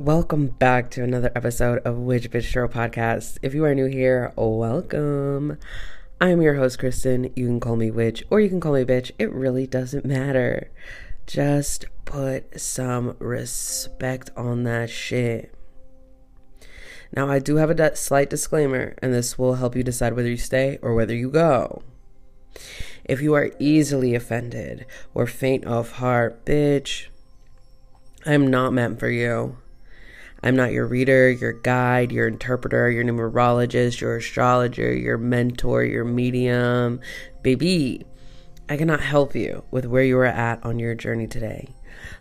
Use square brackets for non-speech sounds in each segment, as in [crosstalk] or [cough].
Welcome back to another episode of Witch Bitch Show podcast. If you are new here, welcome. I'm your host, Kristen. You can call me Witch or you can call me Bitch. It really doesn't matter. Just put some respect on that shit. Now, I do have a slight disclaimer, and this will help you decide whether you stay or whether you go. If you are easily offended or faint of heart, bitch, I'm not meant for you. I'm not your reader, your guide, your interpreter, your numerologist, your astrologer, your mentor, your medium. Baby, I cannot help you with where you are at on your journey today.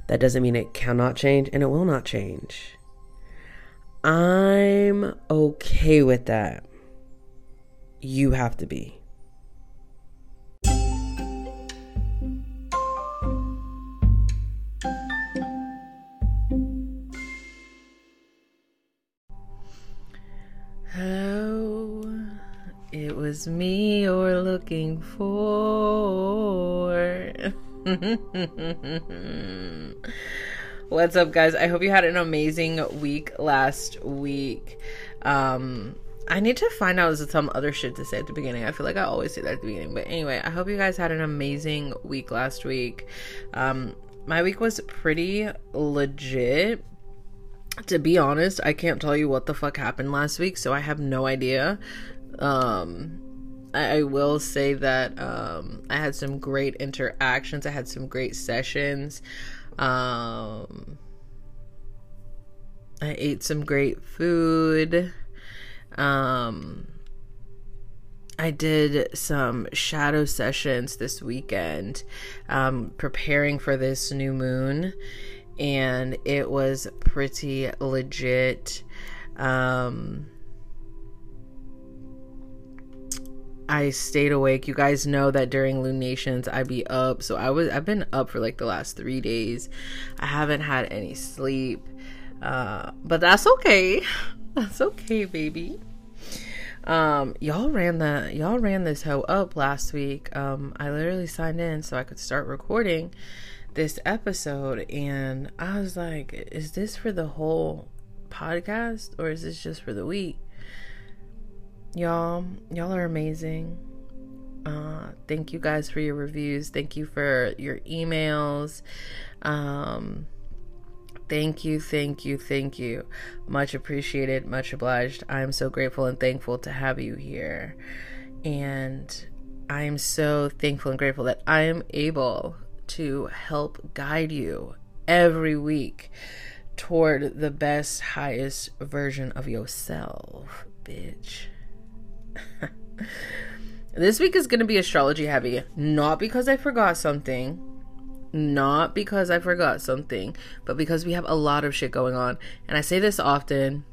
That doesn't mean it cannot change and it will not change. I'm okay with that. You have to be. Was me you're looking for. [laughs] What's up, guys? I hope you had an amazing week last week. Um, I need to find out some other shit to say at the beginning. I feel like I always say that at the beginning. But anyway, I hope you guys had an amazing week last week. Um, my week was pretty legit. To be honest, I can't tell you what the fuck happened last week, so I have no idea. Um, I, I will say that um, I had some great interactions. I had some great sessions. Um, I ate some great food. Um, I did some shadow sessions this weekend, um, preparing for this new moon, and it was pretty legit. Um, I stayed awake. You guys know that during lunations I be up. So I was I've been up for like the last 3 days. I haven't had any sleep. Uh, but that's okay. [laughs] That's okay, baby. Um, y'all ran the y'all ran this hoe up last week. Um, I literally signed in so I could start recording this episode and I was like, is this for the whole podcast or is this just for the week? Y'all y'all are amazing. Uh thank you guys for your reviews. Thank you for your emails. Um thank you thank you thank you. Much appreciated much obliged. I'm so grateful and thankful to have you here. And i am so thankful and grateful that i am able to help guide you every week toward the best highest version of yourself bitch [laughs] this week is going to be astrology heavy. Not because I forgot something, not because I forgot something, but because we have a lot of shit going on. And I say this often.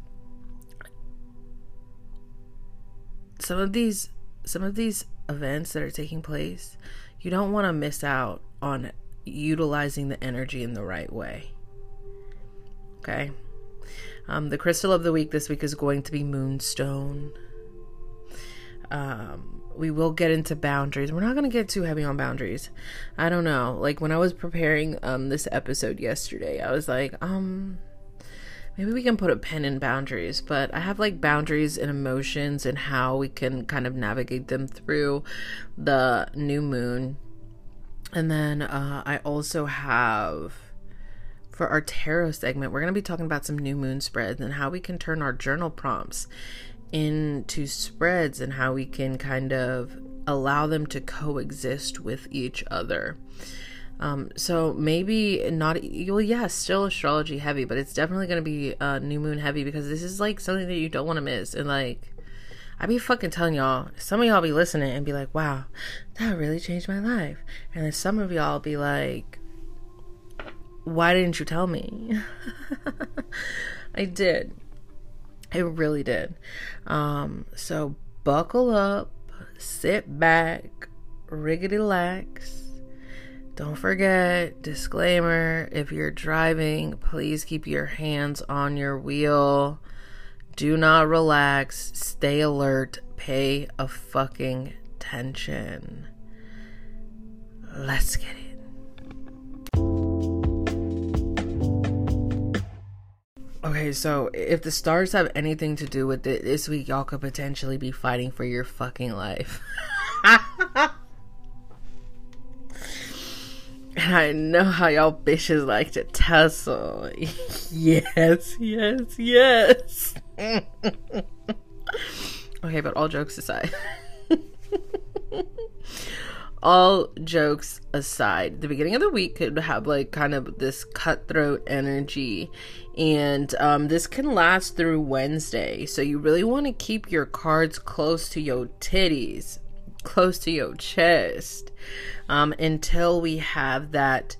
Some of these some of these events that are taking place, you don't want to miss out on utilizing the energy in the right way. Okay? Um, the crystal of the week this week is going to be moonstone. Um, we will get into boundaries. We're not going to get too heavy on boundaries. I don't know. Like when I was preparing um this episode yesterday, I was like, um maybe we can put a pin in boundaries, but I have like boundaries and emotions and how we can kind of navigate them through the new moon. And then uh I also have for our tarot segment, we're going to be talking about some new moon spreads and how we can turn our journal prompts into spreads and how we can kind of allow them to coexist with each other. Um, so maybe not, well, yeah, still astrology heavy, but it's definitely going to be uh, new moon heavy because this is like something that you don't want to miss. And like, I be fucking telling y'all, some of y'all be listening and be like, wow, that really changed my life. And then some of y'all be like, why didn't you tell me? [laughs] I did. It really did. Um, so buckle up, sit back, riggedy lax. Don't forget, disclaimer if you're driving, please keep your hands on your wheel. Do not relax. Stay alert. Pay a fucking attention. Let's get it. Okay, so if the stars have anything to do with it, this week y'all could potentially be fighting for your fucking life. [laughs] and I know how y'all bitches like to tussle. [laughs] yes, yes, yes. [laughs] okay, but all jokes aside. All jokes aside, the beginning of the week could have like kind of this cutthroat energy, and um, this can last through Wednesday. So you really want to keep your cards close to your titties, close to your chest, um, until we have that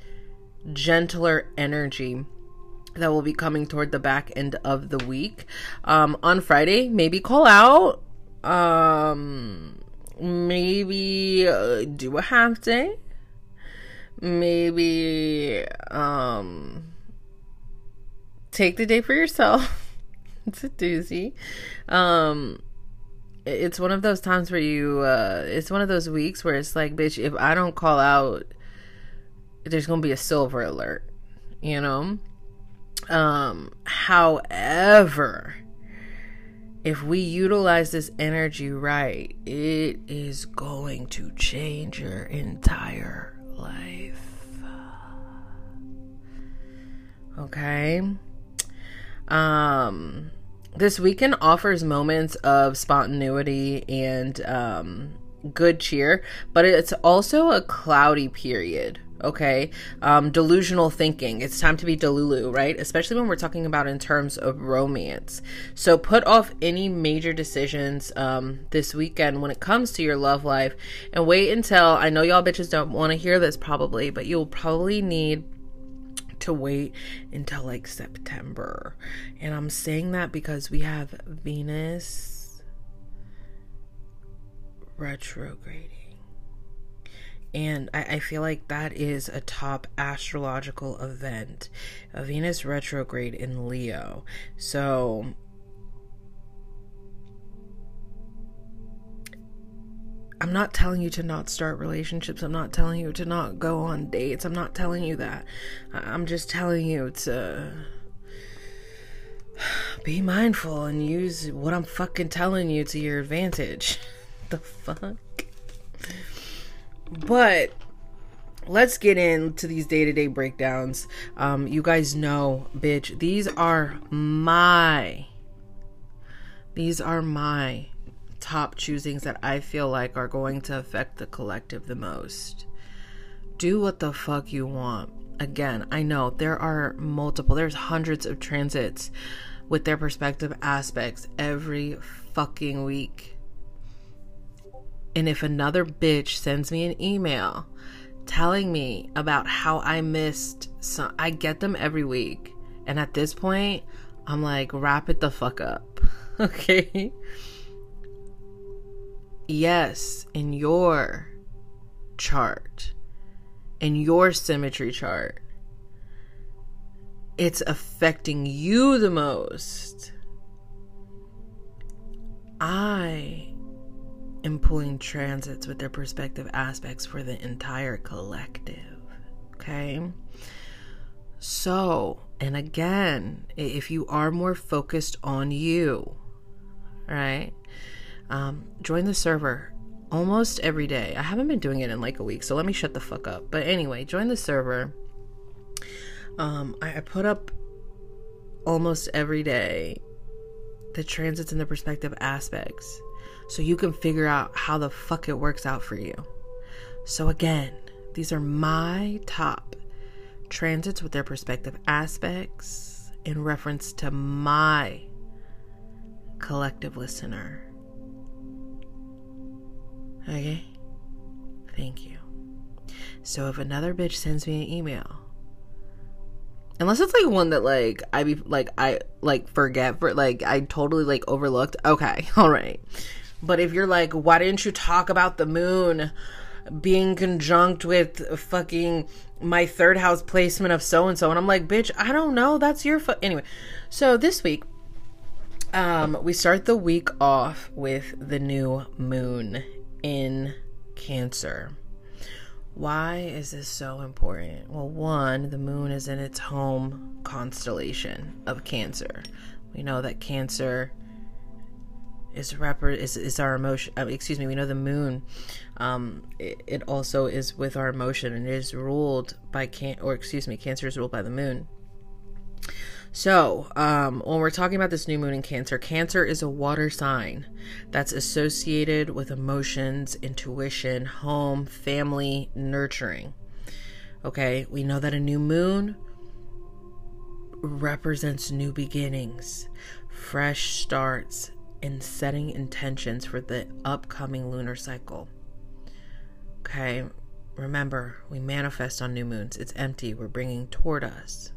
gentler energy that will be coming toward the back end of the week. Um, on Friday, maybe call out. Um, maybe uh, do a half day. Maybe um take the day for yourself. [laughs] It's a doozy. Um it's one of those times where you uh it's one of those weeks where it's like bitch if i don't call out there's gonna be a silver alert you know? Um however if we utilize this energy right, it is going to change your entire life. Okay? Um this weekend offers moments of spontaneity and um good cheer, but it's also a cloudy period okay um delusional thinking it's time to be delulu right especially when we're talking about in terms of romance so put off any major decisions um this weekend when it comes to your love life and wait until i know y'all bitches don't want to hear this probably but you'll probably need to wait until like September. And I'm saying that because we have Venus retrograding. And I, I, feel like that is a top astrological event. A Venus retrograde in Leo. So I'm not telling you to not start relationships. I'm not telling you to not go on dates. I'm not telling you that. I'm just telling you to [sighs] be mindful and use what I'm fucking telling you to your advantage. [laughs] the fuck? But let's get into these day-to-day breakdowns. Um, you guys know, bitch, these are my these are my top choosings that I feel like are going to affect the collective the most. Do what the fuck you want. Again, I know there are multiple, there's hundreds of transits with their perspective aspects every fucking week. And if another bitch sends me an email telling me about how I missed some, I get them every week. And at this point, I'm like, wrap it the fuck up. [laughs] okay? Yes, in your chart, in your symmetry chart, it's affecting you the most. I am pulling transits with their perspective aspects for the entire collective. Okay. So, and again, if you are more focused on you, right? Um, join the server almost every day. I haven't been doing it in like a week, so let me shut the fuck up. But anyway, join the server. Um, I, I put up almost every day the transits and the perspective aspects so you can figure out how the fuck it works out for you. So, again, these are my top transits with their perspective aspects in reference to my collective listener. Okay? Thank you. So, if another bitch sends me an email, unless it's like one that like I be like I like forget for like I totally like overlooked. Okay, [laughs] all right. But if you're like, why didn't you talk about the moon being conjunct with fucking my third house placement of so and so? And I'm like, bitch, I don't know. That's your fu-. anyway. So this week, um, we start the week off with the new moon in Cancer. Why is this so important? Well, one, the moon is in its home constellation of Cancer. We know that Cancer is rep- is, is our emotion uh, excuse me we know the moon um it, it, also is with our emotion and it is ruled by can or excuse me cancer is ruled by the moon. So um when we're talking about this new moon in cancer cancer is a water sign that's associated with emotions intuition home family nurturing. Okay we know that a new moon represents new beginnings fresh starts and setting intentions for the upcoming lunar cycle. Okay, remember, we manifest on new moons. It's empty, we're bringing toward us.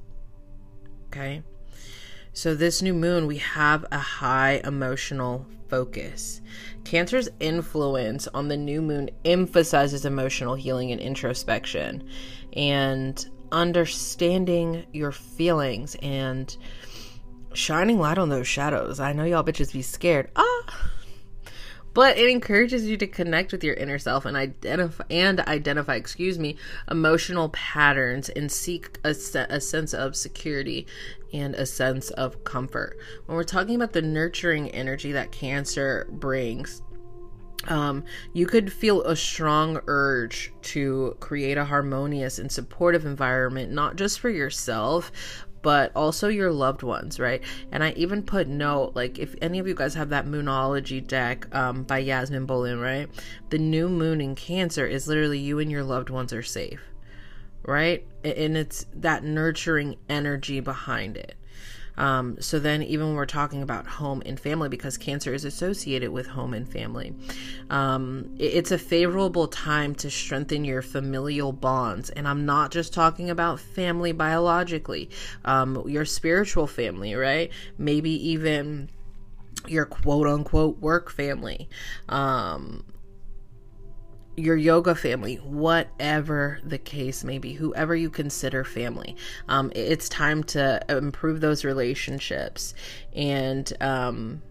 Okay, so this new moon, we have a high emotional focus. Cancer's influence on the new moon emphasizes emotional healing and introspection and understanding your feelings and shining light on those shadows. I know y'all bitches be scared. Ah. But it encourages you to connect with your inner self and identify and identify, excuse me, emotional patterns and seek a, se- a sense of security and a sense of comfort. When we're talking about the nurturing energy that Cancer brings, um, you could feel a strong urge to create a harmonious and supportive environment, not just for yourself, but also your loved ones, right? And I even put note, like if any of you guys have that Moonology deck um, by Yasmin Boland, right? The new moon in Cancer is literally you and your loved ones are safe, right? And it's that nurturing energy behind it. Um, so then, even when we're talking about home and family, because cancer is associated with home and family, um, it's a favorable time to strengthen your familial bonds. And I'm not just talking about family biologically, um, your spiritual family, right? Maybe even your quote unquote work family. Um, your yoga family, whatever the case may be, whoever you consider family. Um, it's time to improve those relationships. And um,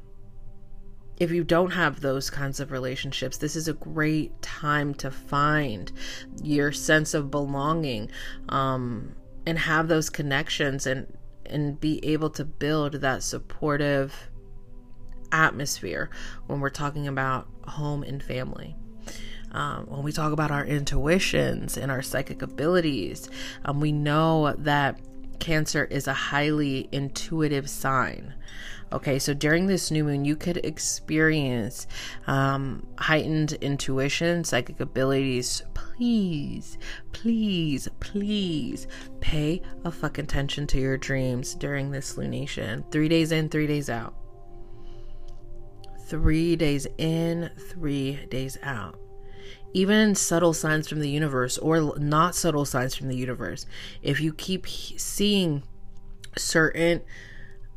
if you don't have those kinds of relationships, this is a great time to find your sense of belonging um, and have those connections and and be able to build that supportive atmosphere when we're talking about home and family. Um, when we talk about our intuitions and our psychic abilities, um, we know that Cancer is a highly intuitive sign. Okay, so during this new moon, you could experience um, heightened intuition, psychic abilities. Please, please, please pay a fucking attention to your dreams during this lunation. Three days in, three days out. Three days in, three days out even subtle signs from the universe or not subtle signs from the universe, if you keep seeing certain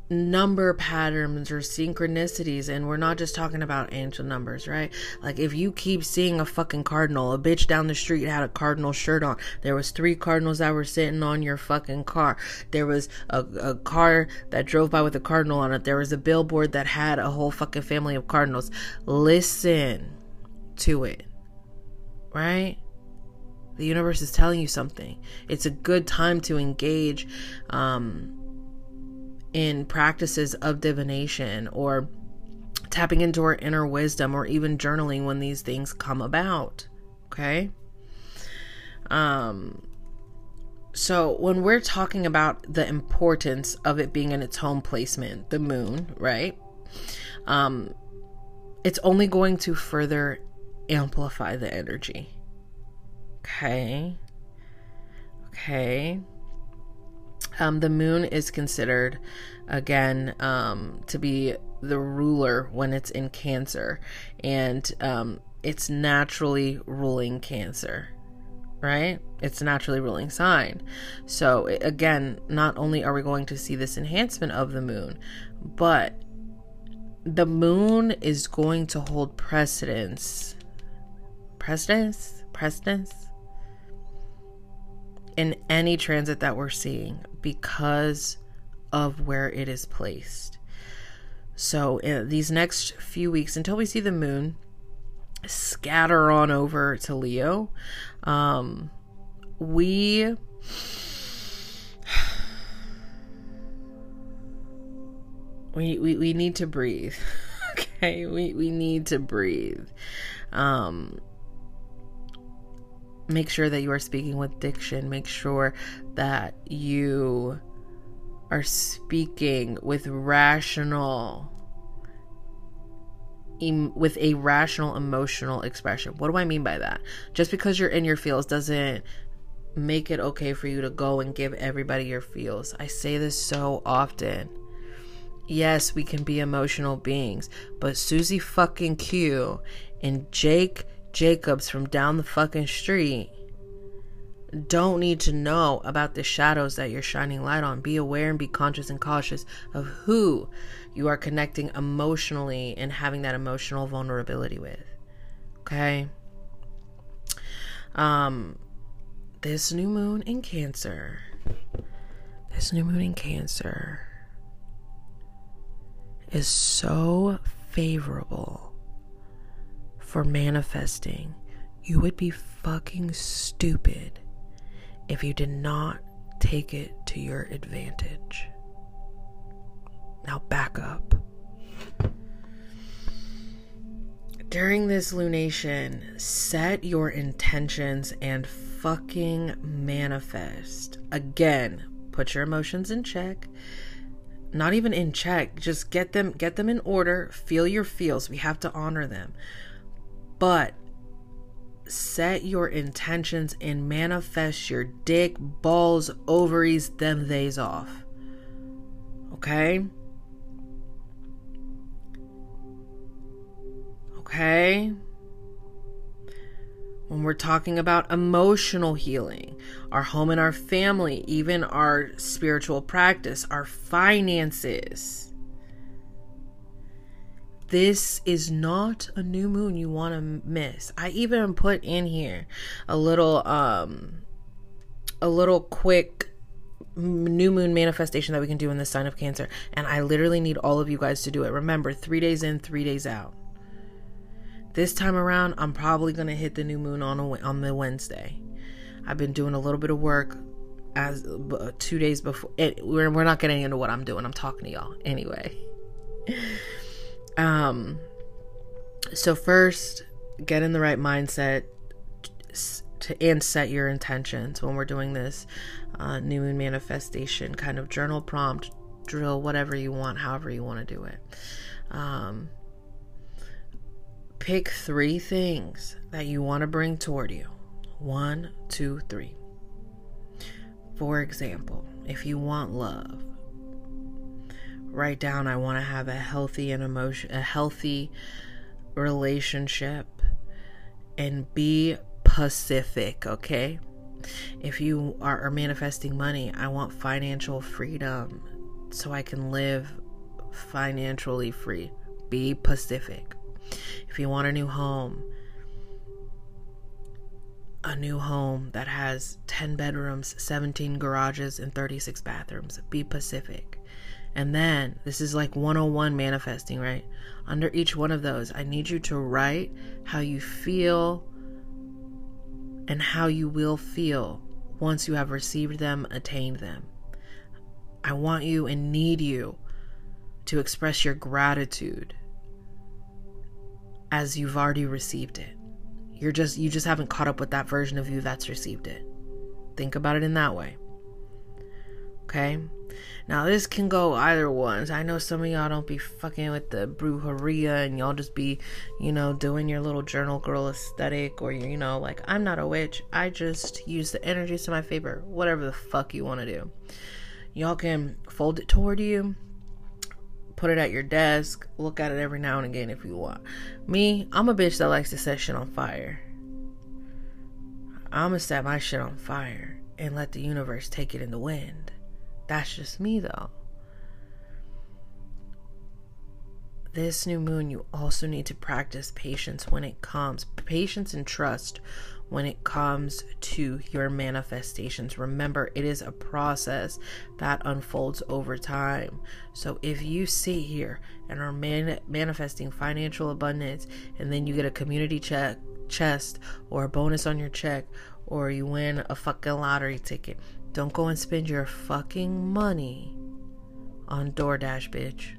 number patterns or synchronicities and we're not just talking about angel numbers right? Like if you keep seeing a fucking cardinal a bitch down the street had a cardinal shirt on. There was three cardinals that were sitting on your fucking car. There was a, a car that drove by with a cardinal on it. There was a billboard that had a whole fucking family of cardinals. Listen to it right? The universe is telling you something. It's a good time to engage um, in practices of divination or tapping into our inner wisdom or even journaling when these things come about. Okay? Um, so when we're talking about the importance of it being in its home placement, the moon, right? Um, it's only going to further amplify the energy. Okay. Okay. Um, the moon is considered, again, um, to be the ruler when it's in Cancer, and um, it's naturally ruling Cancer, right? It's naturally ruling sign. So, again, not only are we going to see this enhancement of the moon, but the moon is going to hold precedence precedence, precedence in any transit that we're seeing because of where it is placed. So, these next few weeks until we see the moon scatter on over to Leo. Um, we [sighs] we, we, we need to breathe. [laughs] okay, we, we need to breathe. Um, make sure that you are speaking with diction. Make sure that you are speaking with rational em- with a rational emotional expression. What do I mean by that? Just because you're in your feels doesn't make it okay for you to go and give everybody your feels. I say this so often. Yes, we can be emotional beings, but Susie fucking Q and Jake Jacobs from down the fucking street don't need to know about the shadows that you're shining light on. Be aware and be conscious and cautious of who you are connecting emotionally and having that emotional vulnerability with. Okay? Um this new moon in Cancer. This new moon in Cancer is so favorable for manifesting. You would be fucking stupid if you did not take it to your advantage. Now back up. During this lunation, set your intentions and fucking manifest. Again, put your emotions in check. Not even in check, just get them get them in order. Feel your feels. We have to honor them. But set your intentions and manifest your dick, balls, ovaries, them days off. Okay? Okay? When we're talking about emotional healing, our home and our family, even our spiritual practice, our finances this is not a new moon you want to miss. I even put in here a little um a little quick new moon manifestation that we can do in the sign of cancer and I literally need all of you guys to do it. Remember, 3 days in, 3 days out. This time around, I'm probably going to hit the new moon on a, on the Wednesday. I've been doing a little bit of work as uh, 2 days before it, we're we're not getting into what I'm doing. I'm talking to y'all anyway. [laughs] Um, so first, get in the right mindset to and set your intentions when we're doing this uh, new moon manifestation kind of journal prompt drill, whatever you want, however you want to do it. Um, pick three things that you want to bring toward you. One, two, three. For example, if you want love, write down I want to have a healthy and emotion a healthy relationship and be pacific, okay? If you are, are manifesting money, I want financial freedom so I can live financially free. Be pacific. If you want a new home, a new home that has 10 bedrooms, 17 garages, and 36 bathrooms, be pacific. And then this is like 101 manifesting, right? Under each one of those, I need you to write how you feel and how you will feel once you have received them, attained them. I want you and need you to express your gratitude as you've already received it. You're just you just haven't caught up with that version of you that's received it. Think about it in that way. Okay? Now this can go either ones. I know some of y'all don't be fucking with the brujeria and y'all just be, you know, doing your little journal girl aesthetic or you know, like I'm not a witch. I just use the energies to my favor. Whatever the fuck you want to do. Y'all can fold it toward you. Put it at your desk. Look at it every now and again if you want. Me, I'm a bitch that likes to set shit on fire. I'ma set my shit on fire and let the universe take it in the wind. That's just me, though. This new moon, you also need to practice patience when it comes. Patience and trust when it comes to your manifestations. Remember, it is a process that unfolds over time. So if you sit here and are man- manifesting financial abundance and then you get a community check chest or a bonus on your check or you win a fucking lottery ticket, don't go and spend your fucking money on DoorDash, bitch.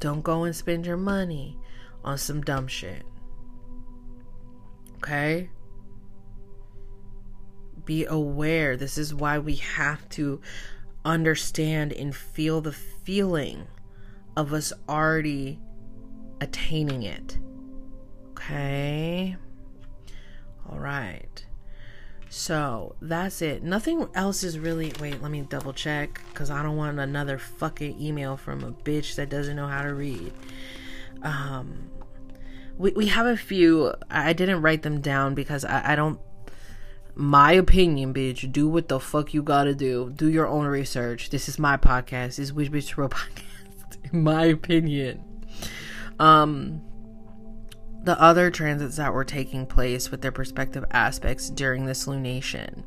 Don't go and spend your money on some dumb shit. Okay? Be aware. This is why we have to understand and feel the feeling of us already attaining it. Okay? All right. So that's it. Nothing else is really. Wait, let me double check because I don't want another fucking email from a bitch that doesn't know how to read. Um, we we have a few. I didn't write them down because I, I don't. My opinion, bitch. Do what the fuck you gotta do. Do your own research. This is my podcast. This is Witch Bitch Pro [laughs] podcast. In my opinion. Um the other transits that were taking place with their perspective aspects during this lunation,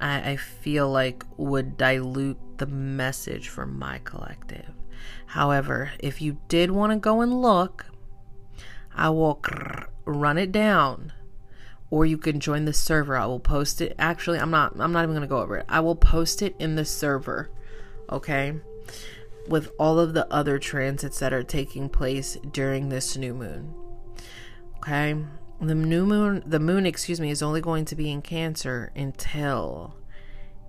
I, I feel like would dilute the message for my collective. However, if you did want to go and look, I will run it down or you can join the server. I will post it. Actually, I'm not I'm not even going to go over it. I will post it in the server. Okay? With all of the other transits that are taking place during this new moon. Okay? The new moon, the moon, excuse me, is only going to be in Cancer until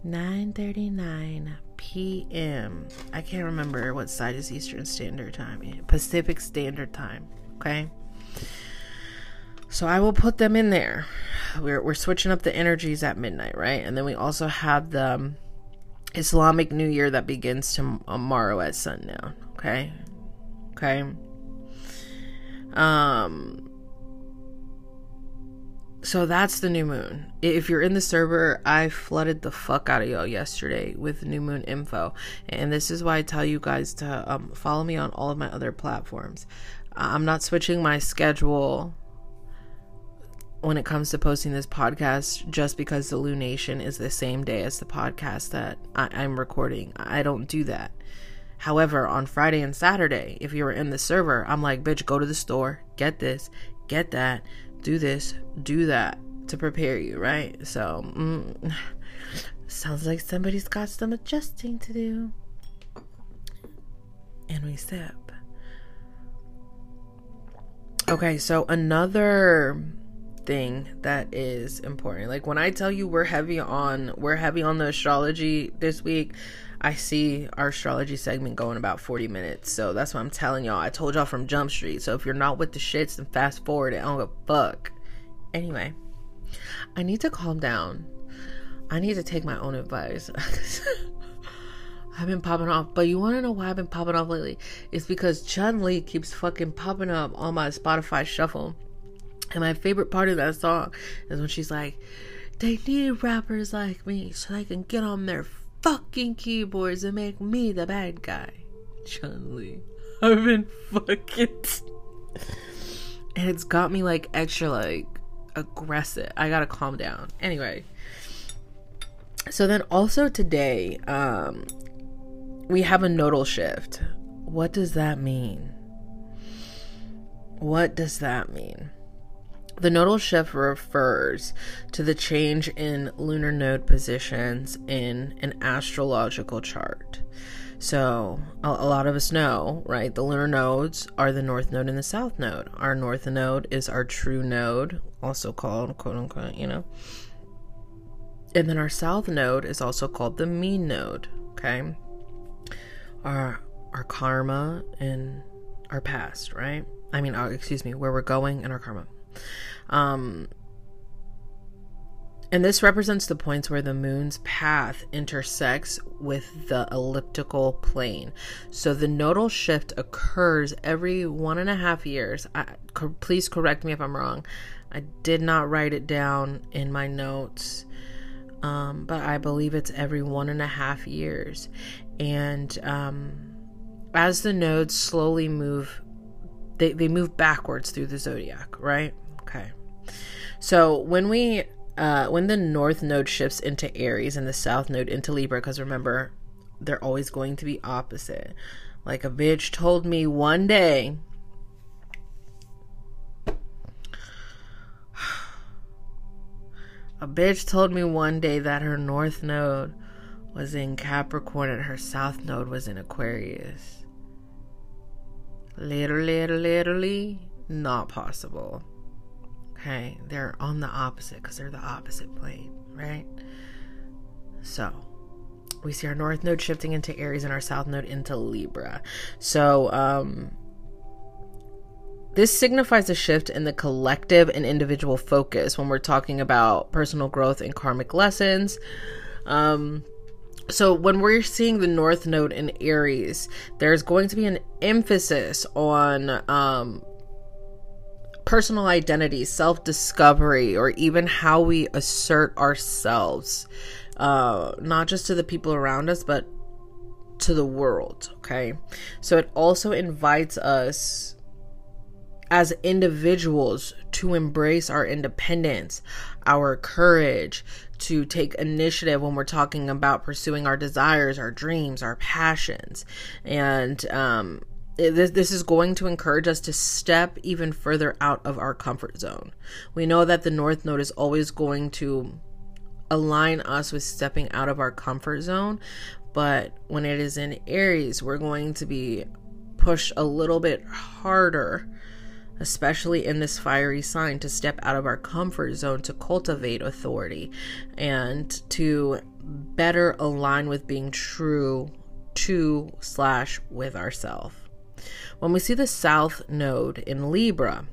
9:39 p.m. I can't remember what side is Eastern Standard Time. Pacific Standard Time, okay? So I will put them in there. We're we're switching up the energies at midnight, right? And then we also have the um, Islamic New Year that begins tomorrow at sundown, okay? Okay? Um so that's the new moon. If you're in the server, I flooded the fuck out of y'all yesterday with new moon info. And this is why I tell you guys to um, follow me on all of my other platforms. I'm not switching my schedule when it comes to posting this podcast just because the lunation is the same day as the podcast that I- am recording. I don't do that. However, on Friday and Saturday, if you were in the server, I'm like, bitch, go to the store, get this, get that do this, do that to prepare you, right? So, mm, sounds like somebody's got some adjusting to do. And we sip. Okay, so another thing that is important. Like when I tell you we're heavy on we're heavy on the astrology this week, I see our astrology segment going about 40 minutes. So that's what I'm telling y'all. I told y'all from Jump Street. So if you're not with the shits, then fast forward it. I don't give a fuck. Anyway, I need to calm down. I need to take my own advice. [laughs] I've been popping off, but you want to know why I've been popping off lately? It's because Chun Li keeps fucking popping up on my Spotify shuffle. And my favorite part of that song is when she's like, they need rappers like me so they can get on their fucking keyboards and make me the bad guy. Chun Li. I've been fucking. [laughs] and it's got me like extra like aggressive. I gotta calm down. Anyway. So then also today, um, we have a nodal shift. What does that mean? What does that mean? The nodal shift refers to the change in lunar node positions in an astrological chart. So, a, a, lot of us know, right? The lunar nodes are the north node and the south node. Our north node is our true node, also called quote unquote, you know. And then our south node is also called the mean node, okay? Our our karma and our past, right? I mean, uh, excuse me, where we're going and our karma. Um, and this represents the points where the moon's path intersects with the elliptical plane. So the nodal shift occurs every one and a half years. I, co- please correct me if I'm wrong. I did not write it down in my notes, um, but I believe it's every one and a half years. And um, as the nodes slowly move, they, they move backwards through the zodiac, right? So when we uh when the north node shifts into Aries and the south node into Libra, because remember, they're always going to be opposite. Like a bitch told me one day. [sighs] A bitch told me one day that her north node was in Capricorn and her south node was in Aquarius. Literally, literally, not possible. Okay, they're on the opposite because they're the opposite plane, right? So, we see our north node shifting into Aries and our south node into Libra. So, um, this signifies a shift in the collective and individual focus when we're talking about personal growth and karmic lessons. Um, so when we're seeing the north node in Aries, there's going to be an emphasis on um, personal identity, self discovery, or even how we assert ourselves uh, not just to the people around us, but to the world. Okay. So it also invites us as individuals to embrace our independence, our courage, to take initiative when we're talking about pursuing our desires, our dreams, our passions. And, um, this, this is going to encourage us to step even further out of our comfort zone. We know that the North Node is always going to align us with stepping out of our comfort zone. But when it is in Aries, we're going to be pushed a little bit harder, especially in this fiery sign, to step out of our comfort zone to cultivate authority and to better align with being true to slash with ourselves. When we see the South Node in Libra,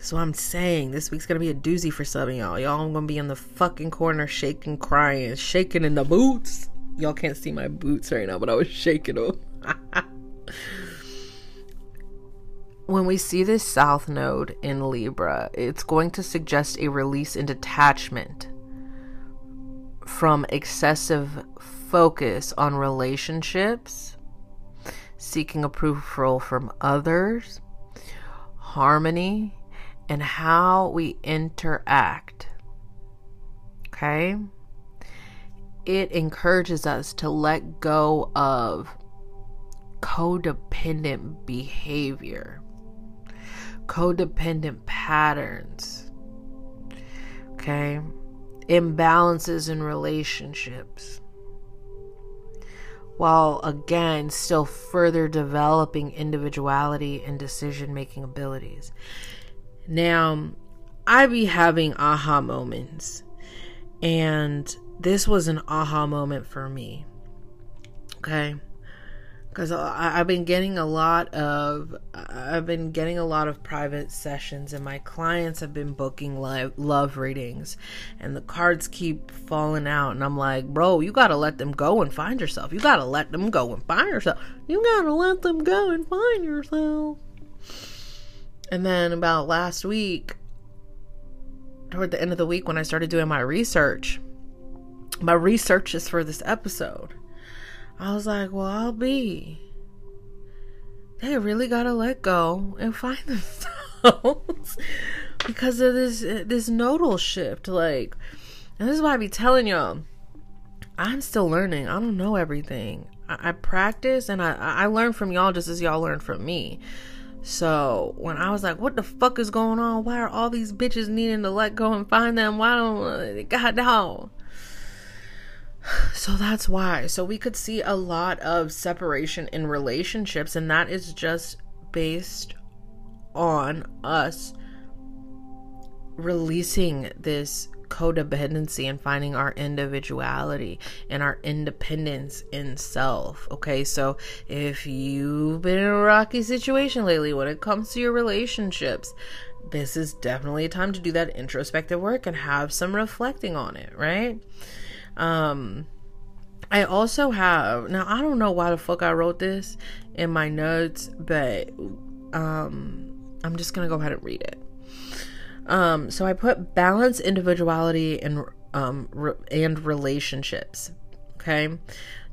so I'm saying. This week's gonna be a doozy for some of y'all. Y'all gonna be in the fucking corner shaking, crying, shaking in the boots. Y'all can't see my boots right now, but I was shaking them. [laughs] when we see this south node in Libra, it's going to suggest a release and detachment from excessive focus on relationships, seeking approval from others, harmony, and how we interact. Okay? It encourages us to let go of codependent behavior, codependent patterns. Okay? Imbalances in relationships while again still further developing individuality and decision making abilities. Now, I be having aha moments, and this was an aha moment for me. Okay, because I've been getting a lot of I've been getting a lot of private sessions, and my clients have been booking live love readings, and the cards keep falling out, and I'm like, bro, you gotta let them go and find yourself. You gotta let them go and find yourself. You gotta let them go and find yourself. And then about last week, toward the end of the week, when I started doing my research, my research is for this episode. I was like, well, I'll be. They really gotta let go and find [laughs] themselves because of this this nodal shift. Like, and this is why I be telling y'all, I'm still learning. I don't know everything. I, I practice and I I learn from y'all just as y'all learn from me. So when I was like, what the fuck is going on? Why are all these bitches needing to let go and find them? Why don't, uh, God no. So that's why. So we could see a lot of separation in relationships, and that is just based on us releasing this codependency and finding our individuality and our independence in self. Okay, so if you've been in a rocky situation lately when it comes to your relationships, this is definitely a time to do that introspective work and have some reflecting on it, right? Um, I also have now I don't know why the fuck I wrote this in my notes, but um I'm just gonna go ahead and read it. Um, so I put balance, individuality, and um, re- and relationships. Okay.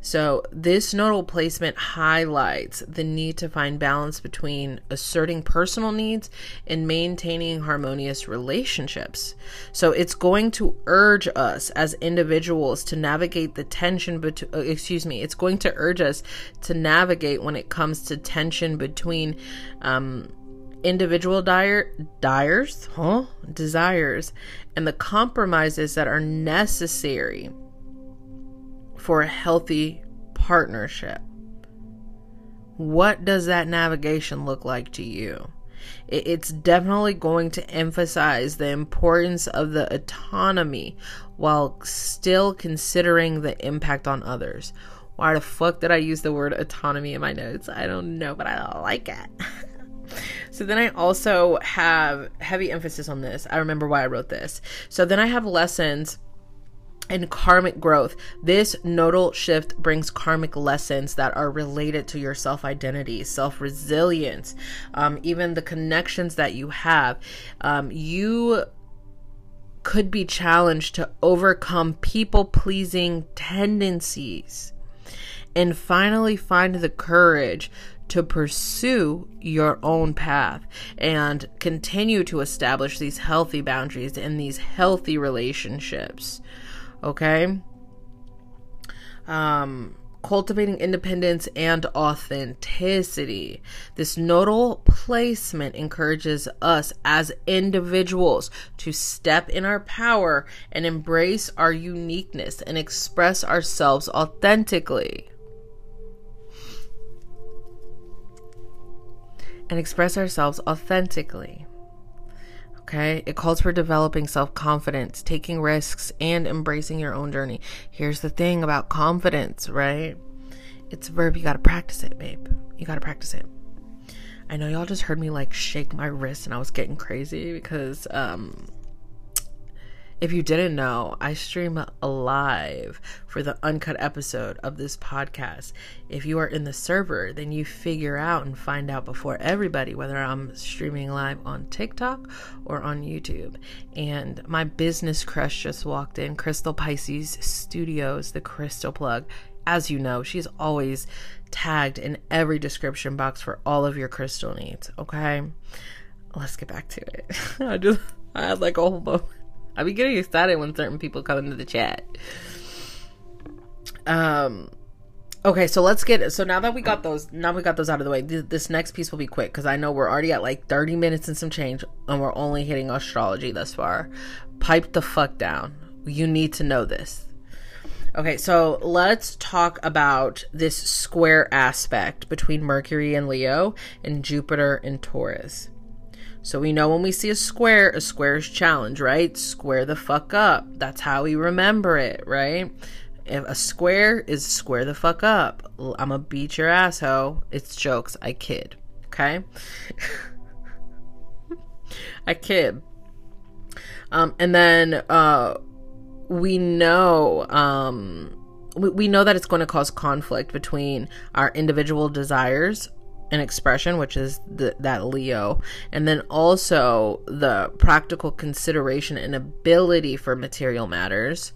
So, this nodal placement highlights the need to find balance between asserting personal needs and maintaining harmonious relationships. So, it's going to urge us as individuals to navigate the tension between, uh, excuse me, it's going to urge us to navigate when it comes to tension between, um, individual dire, huh? desires, and the compromises that are necessary for a healthy partnership. What does that navigation look like to you? It's definitely going to emphasize the importance of the autonomy while still considering the impact on others. Why the fuck did I use the word autonomy in my notes? I don't know, but I like it. [laughs] so then I also have heavy emphasis on this. I remember why I wrote this. So then I have lessons and karmic growth. This nodal shift brings karmic lessons that are related to your self identity, self resilience, um, even the connections that you have. Um, you could be challenged to overcome people pleasing tendencies and finally find the courage to pursue your own path and continue to establish these healthy boundaries and these healthy relationships okay? Um, cultivating independence and authenticity. This nodal placement encourages us as individuals to step in our power and embrace our uniqueness and express ourselves authentically. And express ourselves authentically. Okay. It calls for developing self confidence, taking risks, and embracing your own journey. Here's the thing about confidence, right? It's a verb. You got to practice it, babe. You got to practice it. I know y'all just heard me like shake my wrist and I was getting crazy because um if you didn't know, I stream live for the uncut episode of this podcast. If you are in the server, then you figure out and find out before everybody whether I'm streaming live on TikTok or on YouTube. And my business crush just walked in, Crystal Pisces Studios, the Crystal Plug. As you know, she's always tagged in every description box for all of your crystal needs. Okay, let's get back to it. [laughs] I just I had like a whole moment I be getting excited when certain people come into the chat. Um, okay, so let's get. So now that we got those, now we got those out of the way. Th- this next piece will be quick because I know we're already at like thirty minutes and some change, and we're only hitting astrology thus far. Pipe the fuck down. You need to know this. Okay, so let's talk about this square aspect between Mercury and Leo and Jupiter and Taurus. So we know when we see a square, a square is challenge, right? Square the fuck up. That's how we remember it, right? If a square is square the fuck up. I'm gonna beat your asshole. It's jokes. I kid. Okay? [laughs] I kid. Um, and then uh, we know um, we know that it's going to cause conflict between our individual desires an expression, which is the, that Leo, and then also the practical consideration and ability for material matters,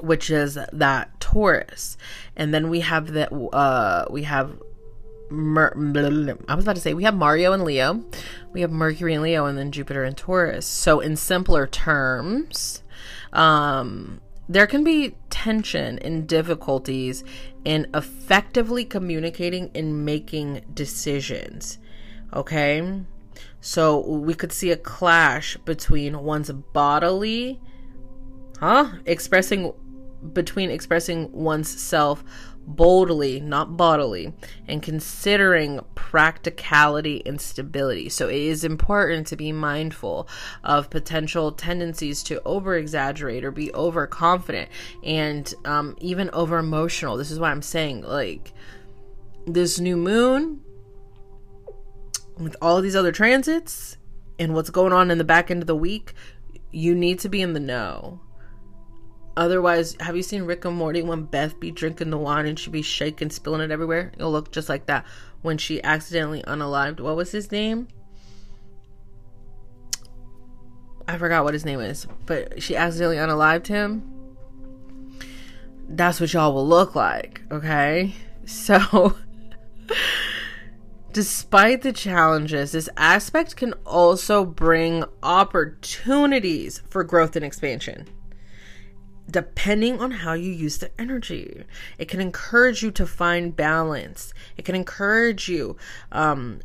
which is that Taurus, and then we have that uh, we have. Mer- I was about to say we have Mario and Leo, we have Mercury and Leo, and then Jupiter and Taurus. So, in simpler terms, um, there can be tension and difficulties in effectively communicating and making decisions. Okay? So we could see a clash between one's bodily, huh? Expressing, between expressing one's self boldly, not bodily, and considering practicality and stability. So it is important to be mindful of potential tendencies to over exaggerate or be overconfident and um, even over emotional. This is why I'm saying, like, this new moon with all these other transits and what's going on in the back end of the week, you need to be in the know Otherwise, have you seen Rick and Morty when Beth be drinking the wine and she be shaking, spilling it everywhere? It'll look just like that when she accidentally unalived. What was his name? I forgot what his name is, but she accidentally unalived him. that's what y'all will look like, okay? So, [laughs] despite the challenges, this aspect can also bring opportunities for growth and expansion. Depending on how you use the energy, it can encourage you to find balance. It can encourage you um,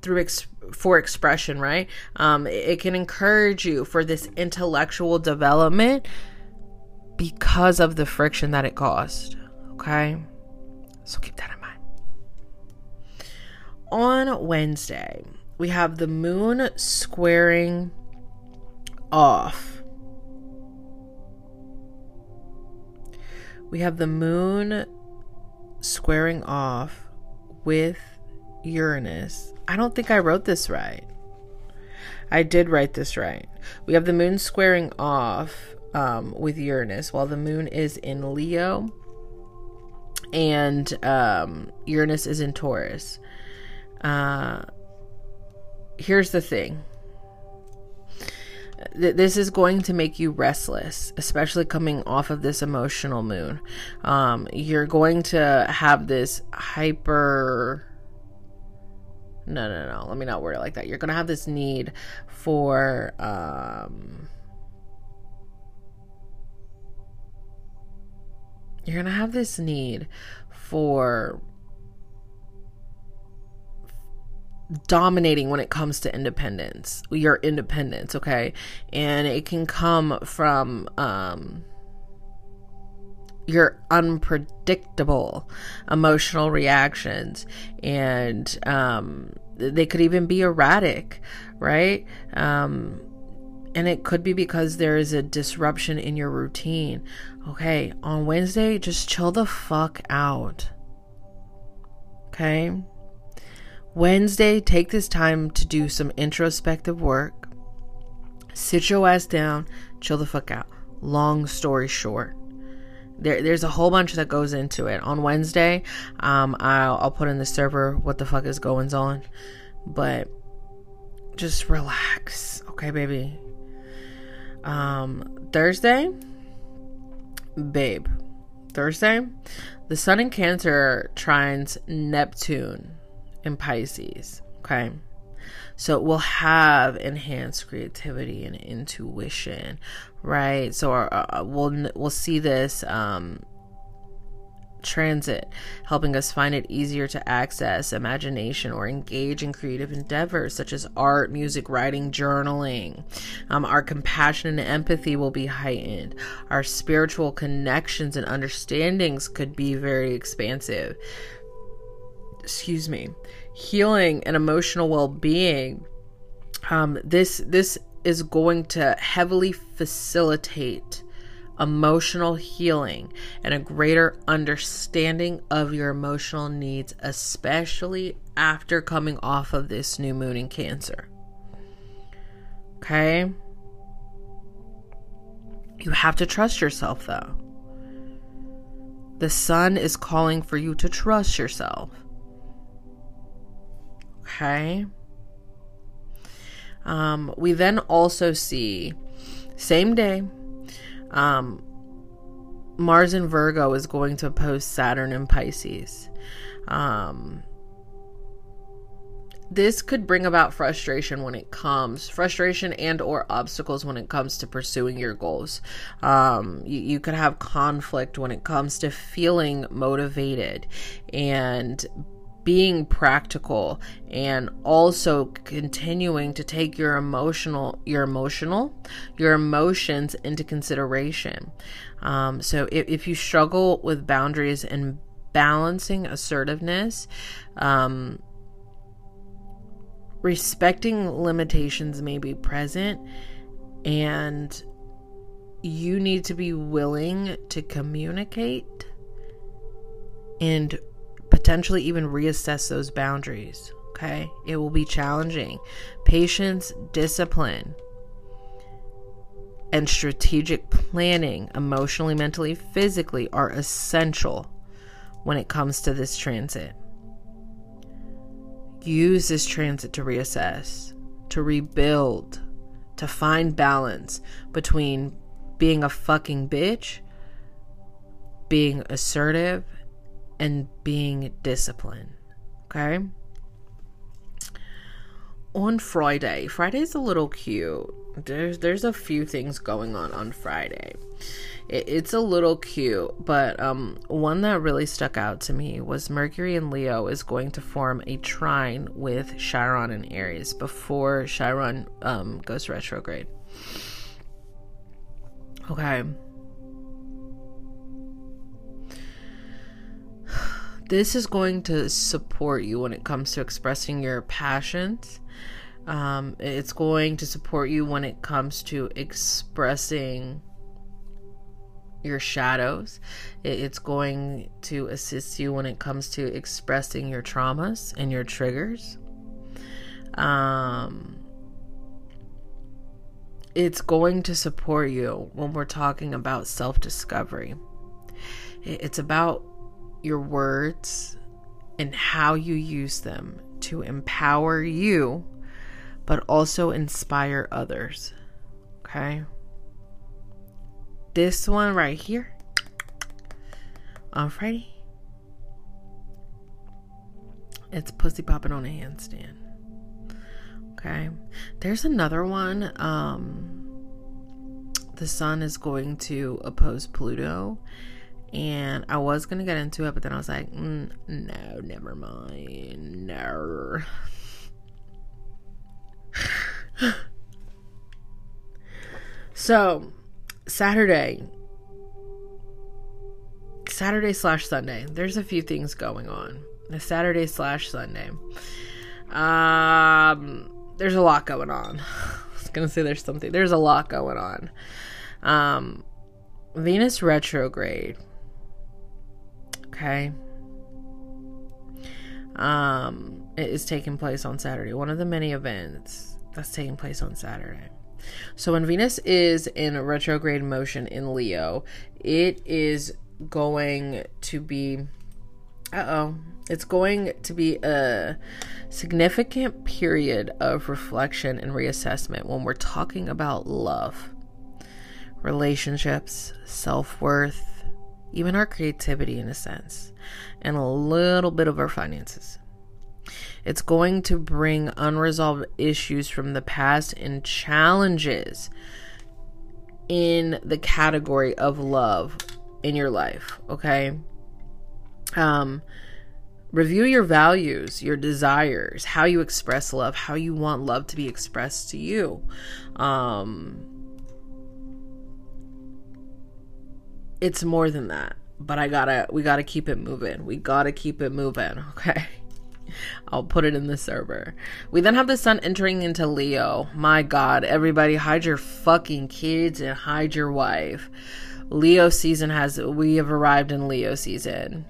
through ex- for expression, right? Um, it, it can encourage you for this intellectual development because of the friction that it caused. Okay, so keep that in mind. On Wednesday, we have the moon squaring off. We have the moon squaring off with Uranus. I don't think I wrote this right. I did write this right. We have the moon squaring off um, with Uranus while the moon is in Leo and um, Uranus is in Taurus. Uh, here's the thing this is going to make you restless, especially coming off of this emotional moon. Um, you're going to have this hyper no, no, no. Let me not word it like that. You're going to have this need for um you're going to have this need for dominating when it comes to independence your independence okay? And it can come from um your unpredictable emotional reactions and um, they could even be erratic right? Um, and it could be because there is a disruption in your routine. Okay on wednesday just chill the fuck out. Okay wednesday take this time to do some introspective work sit your ass down chill the fuck out long story short there, there's a whole bunch that goes into it. On Wednesday, um, I'll, I'll put in the server what the fuck is going on, but just relax, okay, baby. Um, Thursday, babe, Thursday, the Sun in Cancer trines Neptune in Pisces, okay. So it will have enhanced creativity and intuition, right? So our, uh, uh, we'll we'll see this um, transit helping us find it easier to access imagination or engage in creative endeavors such as art, music, writing, journaling. Um, our compassion and empathy will be heightened. Our spiritual connections and understandings could be very expansive. Excuse me. Healing and emotional well-being. Um, this this is going to heavily facilitate emotional healing and a greater understanding of your emotional needs, especially after coming off of this new moon in Cancer. Okay? You have to trust yourself, though. The sun is calling for you to trust yourself. Okay? Um, we then also see, same day, um, Mars in Virgo is going to oppose Saturn in Pisces. Um, this could bring about frustration when it comes frustration and or obstacles when it comes to pursuing your goals um, you, you could have conflict when it comes to feeling motivated and being practical and also continuing to take your emotional your emotional your emotions into consideration. Um, so if, if you struggle with boundaries and balancing assertiveness um, respecting limitations may be present and you need to be willing to communicate and potentially even reassess those boundaries. Okay, it will be challenging. Patience, discipline, and strategic planning, emotionally, mentally, physically, are essential when it comes to this transit. Use this transit to reassess, to rebuild, to find balance between being a fucking bitch being assertive and being disciplined. Okay? On Friday, Friday's a little cute. There's there's a few things going on on Friday. It, it's a little cute, but um, one that really stuck out to me was Mercury and Leo is going to form a trine with Chiron and Aries before Chiron um, goes retrograde. Okay. This is going to support you when it comes to expressing your passions. Um, it's going to support you when it comes to expressing your shadows. It's going to assist you when it comes to expressing your traumas and your triggers. Um, it's going to support you when we're talking about self discovery. It's about your words and how you use them to empower you, but also inspire others. Okay? This one right here on Friday, it's pussy popping on a handstand. Okay. There's another one. Um, the sun is going to oppose Pluto. And I was to get into it, but then I was like, mm, no, never mind. No. so, Saturday. Saturday slash Sunday. There's a few things going on. The Saturday slash Sunday. Um, there's a lot going on. [laughs] I was gonna say there's something. There's a lot going on. Um, Venus retrograde. Okay. Um, it is taking place on Saturday. One of the many events that's taking place on Saturday. So when Venus is in retrograde motion in Leo, it is going to be uh oh. It's going to be a significant period of reflection and reassessment when we're talking about love, relationships, self worth, even our creativity in a sense, and a little bit of our finances. It's going to bring unresolved issues from the past and challenges in the category of love in your life, okay? Um review your values, your desires, how you express love, how you want love to be expressed to you. Um it's more than that, but I got to we got to keep it moving. We got to keep it moving, [laughs] okay? I'll put it in the server. We then have the sun entering into Leo. My god, everybody hide your fucking kids and hide your wife. Leo season has we have arrived in Leo season.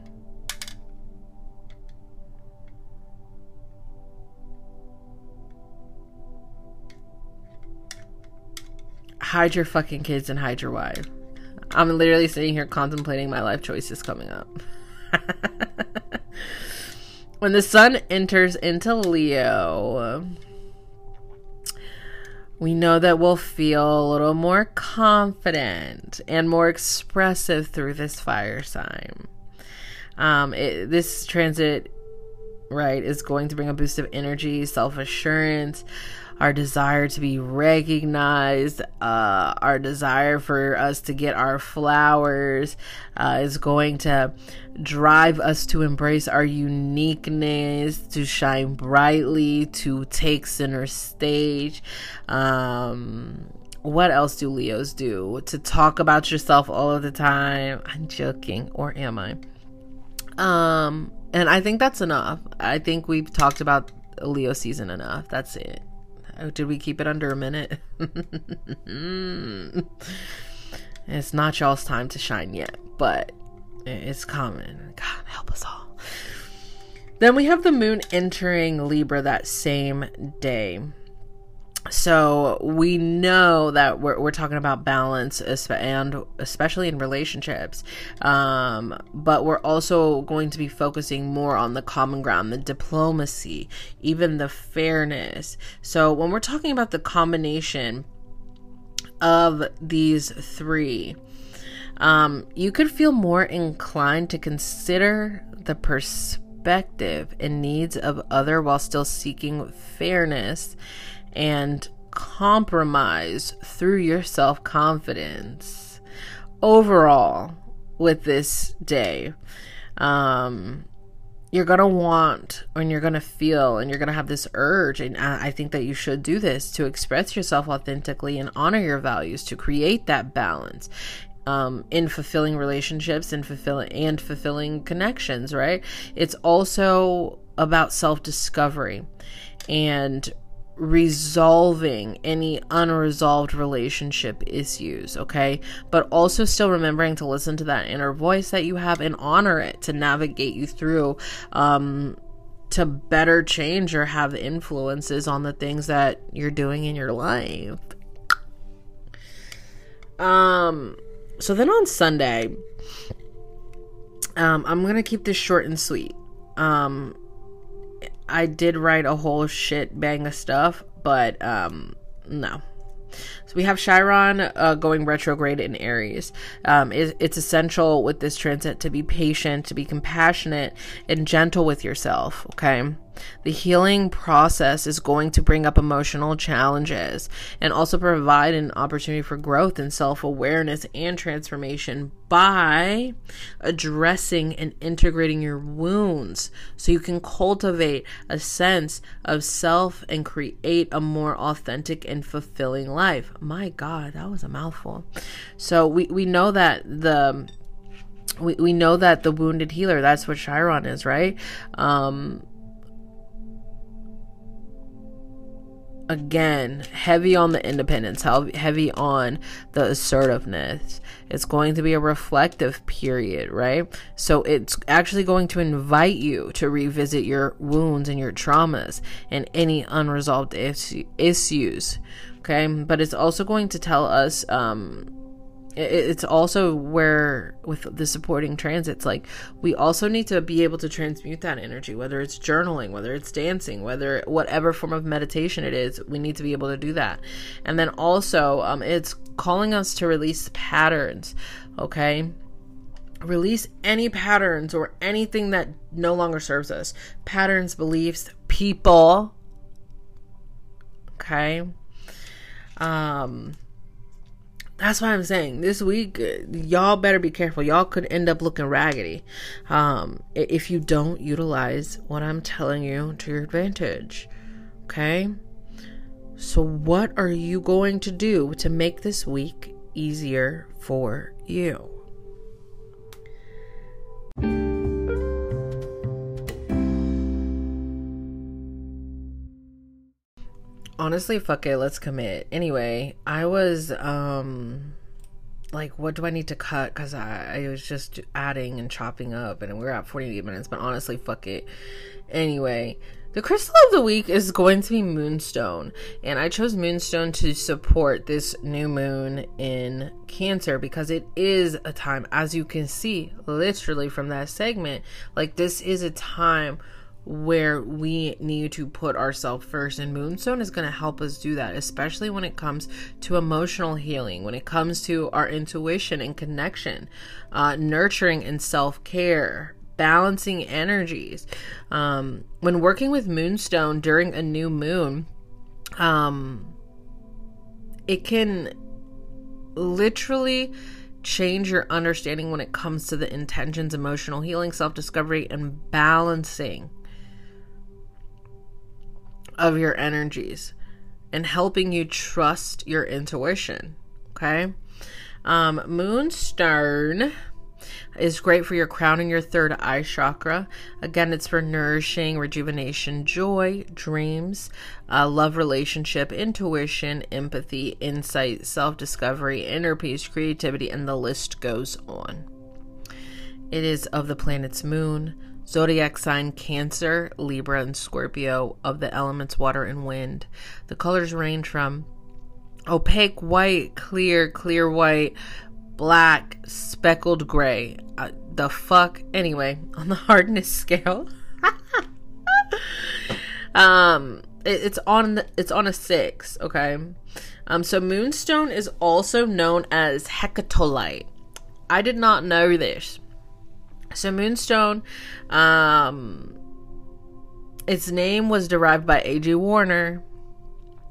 Hide your fucking kids and hide your wife. I'm literally sitting here contemplating my life choices coming up. [laughs] when the sun enters into Leo, we know that we'll feel a little more confident and more expressive through this fire sign. Um, it, this transit, right, is going to bring a boost of energy, self assurance, our desire to be recognized, uh, our desire for us to get our flowers uh, is going to drive us to embrace our uniqueness, to shine brightly, to take center stage. Um, what else do Leos do? To talk about yourself all of the time. I'm joking, or am I? Um, and I think that's enough. I think we've talked about Leo season enough. That's it. Oh, did we keep it under a minute? it's not y'all's time to shine yet, but it's coming. God help us all. Then we have the moon entering Libra that same day so we know that we're, we're talking about balance and especially in relationships. Um, but we're also going to be focusing more on the common ground the diplomacy even the fairness. So when we're talking about the combination of these three Um, you could feel more inclined to consider the perspective and needs of other while still seeking fairness and compromise through your self confidence. Overall, with this day, um, you're gonna want and you're gonna feel and you're gonna have this urge and I, think that you should do this to express yourself authentically and honor your values to create that balance um, in fulfilling relationships and fulfilling and fulfilling connections right it's also about self-discovery and resolving any unresolved relationship issues, okay? But also still remembering to listen to that inner voice that you have and honor it to navigate you through um to better change or have influences on the things that you're doing in your life. Um so then on Sunday um I'm going to keep this short and sweet. Um I did write a whole shit bang of stuff, but um, no. So we have Chiron uh, going retrograde in Aries. Um, it, it's essential with this transit to be patient, to be compassionate, and gentle with yourself. Okay. The healing process is going to bring up emotional challenges and also provide an opportunity for growth and self awareness and transformation by addressing and integrating your wounds so you can cultivate a sense of self and create a more authentic and fulfilling life. My God, that was a mouthful. So we, we know that the we, we know that the wounded healer that's what chiron is right? Um again heavy on the independence heavy on the assertiveness. It's going to be a reflective period right? So it's actually going to invite you to revisit your wounds and your traumas and any unresolved issues okay but it's also going to tell us um it's also where with the supporting transits like we also need to be able to transmute that energy whether it's journaling whether it's dancing whether whatever form of meditation it is we need to be able to do that. And then also um, it's calling us to release patterns okay? Release any patterns or anything that no longer serves us. Patterns beliefs people okay um that's why I'm saying this week, y'all better be careful. Y'all could end up looking raggedy um, if you don't utilize what I'm telling you to your advantage. Okay? So, what are you going to do to make this week easier for you? Honestly, fuck it, let's commit. Anyway, I was um like what do I need to cut cuz I, I was just adding and chopping up and we're at 48 minutes, but honestly, fuck it. Anyway, the crystal of the week is going to be moonstone, and I chose moonstone to support this new moon in Cancer because it is a time as you can see literally from that segment, like this is a time where we need to put ourselves first and moonstone is going to help us do that especially when it comes to emotional healing when it comes to our intuition and connection uh, nurturing and self-care balancing energies. Um, when working with moonstone during a new moon um, it can literally change your understanding when it comes to the intentions emotional healing self-discovery and balancing of your energies and helping you trust your intuition. Okay. Um, Moonstone is great for your crown and your third eye chakra. Again, it's for nourishing, rejuvenation, joy, dreams, uh, love relationship, intuition, empathy, insight, self discovery, inner peace, creativity, and the list goes on. It is of the planet's moon, Zodiac sign Cancer, Libra, and Scorpio of the elements water and wind. The colors range from opaque white, clear, clear white, black, speckled gray. Uh, the fuck? Anyway, [laughs] on the hardness scale. [laughs] um it, it's on the, it's on a 6, okay? Um so moonstone is also known as hecatolite I did not know this. So Moonstone, um, its name was derived by A.G. Werner.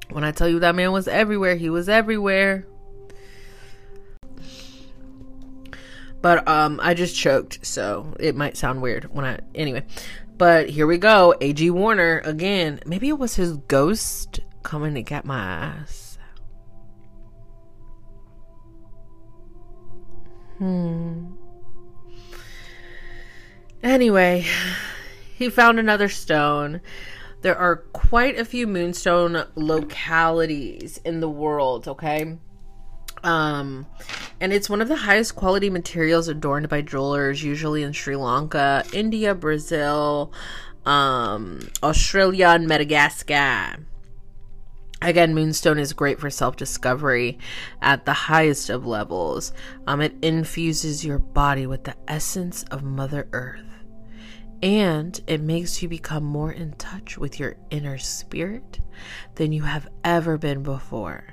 When I tell you that man was everywhere, he was everywhere. But um, I just choked, so it might sound weird when I. Anyway, but here we go. A.G. Werner again. Maybe it was his ghost coming to get my ass. Hmm. Anyway, he found another stone. There are quite a few moonstone localities in the world, okay? Um, and it's one of the highest quality materials adorned by jewelers, usually in Sri Lanka, India, Brazil, um, Australia, and Madagascar. Again, Moonstone is great for self discovery at the highest of levels. Um, it infuses your body with the essence of Mother Earth and it makes you become more in touch with your inner spirit than you have ever been before.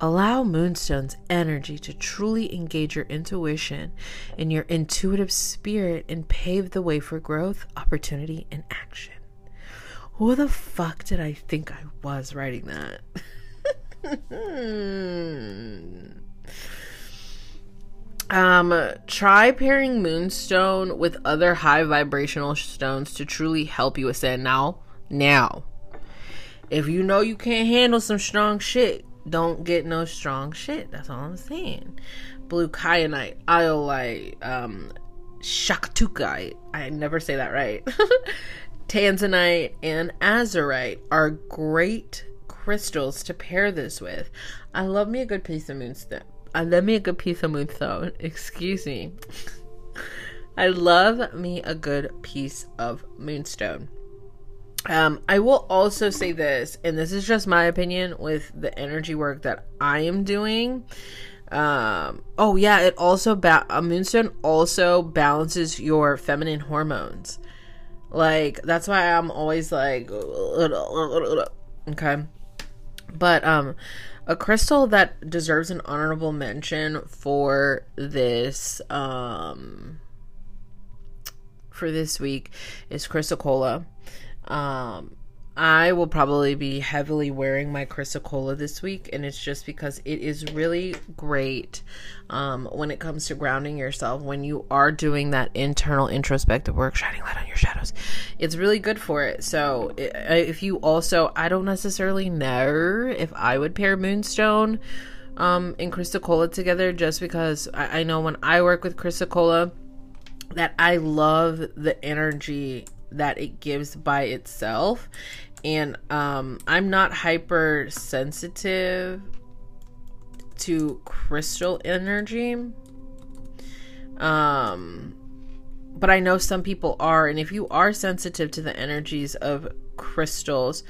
Allow Moonstone's energy to truly engage your intuition and your intuitive spirit and pave the way for growth, opportunity, and action. Who the fuck did I think I was writing that? [laughs] Hmm. Um, try pairing moonstone with other high vibrational stones to truly help you ascend now. Now, if you know you can't handle some strong shit, don't get no strong shit. That's all I'm saying. Blue kyanite, iolite, um, shaktukai. I never say that right. [laughs] Tanzanite and azurite are great crystals to pair this with. I love me a good piece of moonstone I love me a good piece of moonstone. Excuse me. I love me a good piece of moonstone. Um, I will also say this, and this is just my opinion with the energy work that I am doing. Um, oh yeah, it also ba- a moonstone also balances your feminine hormones. Like that's why I'm always like, okay. But um, a crystal that deserves an honorable mention for this um for this week is Chrysocolla. Um I will probably be heavily wearing my Chrysocolla this week, and it's just because it is really great um, when it comes to grounding yourself. When you are doing that internal introspective work, shining light on your shadows, it's really good for it. So, if you also, I don't necessarily know if I would pair Moonstone um, and Chrysocolla together, just because I, I know when I work with Chrysocolla, that I love the energy that it gives by itself and um i'm not hypersensitive to crystal energy um but i know some people are and if you are sensitive to the energies of crystals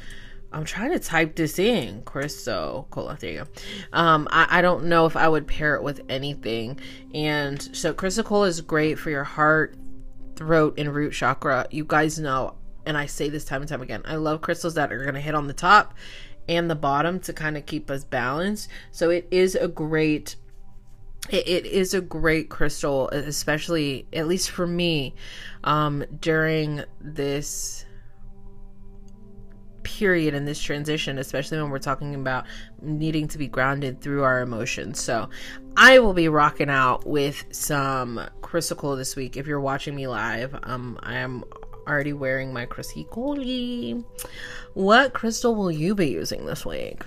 I'm trying to type this in, Chrysocolla. There you go. Um, I, I don't know if I would pair it with anything. And so Crystal is great for your heart, throat, and root chakra. You guys know and I say this time and time again, I love crystals that are going to hit on the top and the bottom to kind of keep us balanced. So it is a great it, it is a great crystal, especially at least for me, um, during this period in this transition, especially when we're talking about needing to be grounded through our emotions. So, I will be rocking out with some crystal this week. If you're watching me live, um, I am already wearing my Chrysocolla. What crystal will you be using this week?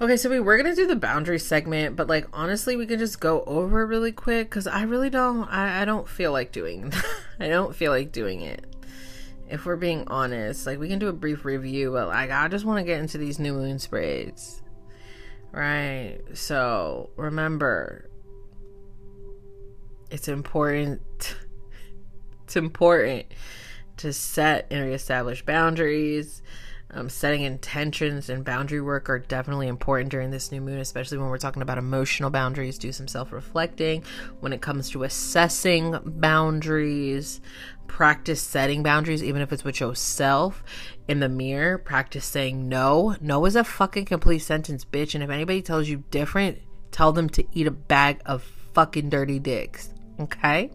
Okay, so we were gonna do the boundary segment, but like honestly, we can just go over really quick because I really don't. I, I don't feel like doing. [laughs] I don't feel like doing it if we're being honest, like we can do a brief review, but like I just want to get into these new moon sprays. Right. So remember it's important [laughs] it's important to set and reestablish boundaries. Um, setting intentions and boundary work are definitely important during this new moon, especially when we're talking about emotional boundaries. Do some self reflecting when it comes to assessing boundaries. Practice setting boundaries, even if it's with yourself in the mirror. Practice saying no. No is a fucking complete sentence, bitch. And if anybody tells you different, tell them to eat a bag of fucking dirty dicks. Okay?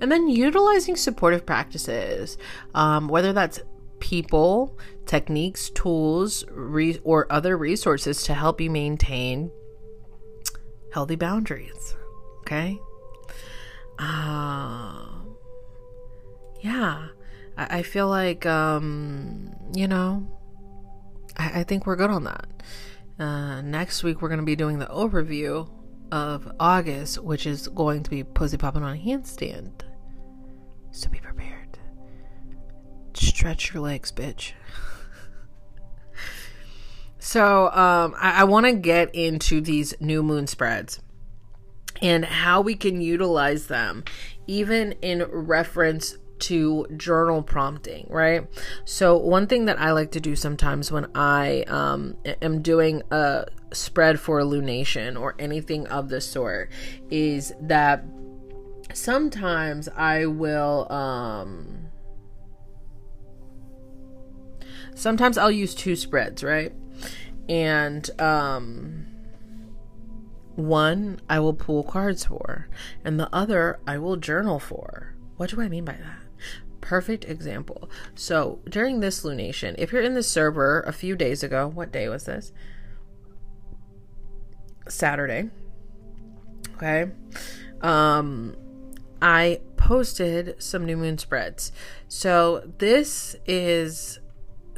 And then utilizing supportive practices, um, whether that's people, techniques, tools, re- or other resources to help you maintain healthy boundaries. Okay? Uh, yeah. I, I feel like, um, you know, I, I think we're good on that. Uh, next week, we're going to be doing the overview of August, which is going to be Pussy Popping on a Handstand. So be prepared. Stretch your legs, bitch. So, um, I, I want to get into these new moon spreads and how we can utilize them, even in reference to journal prompting, right? So, one thing that I like to do sometimes when I um, am doing a spread for lunation or anything of the sort is that sometimes I will um sometimes I'll use two spreads, right? And um one I will pull cards for and the other I will journal for. What do I mean by that? Perfect example. So, during this lunation, if you're in the server a few days ago, what day was this? Saturday. Okay. Um I posted some new moon spreads. So this is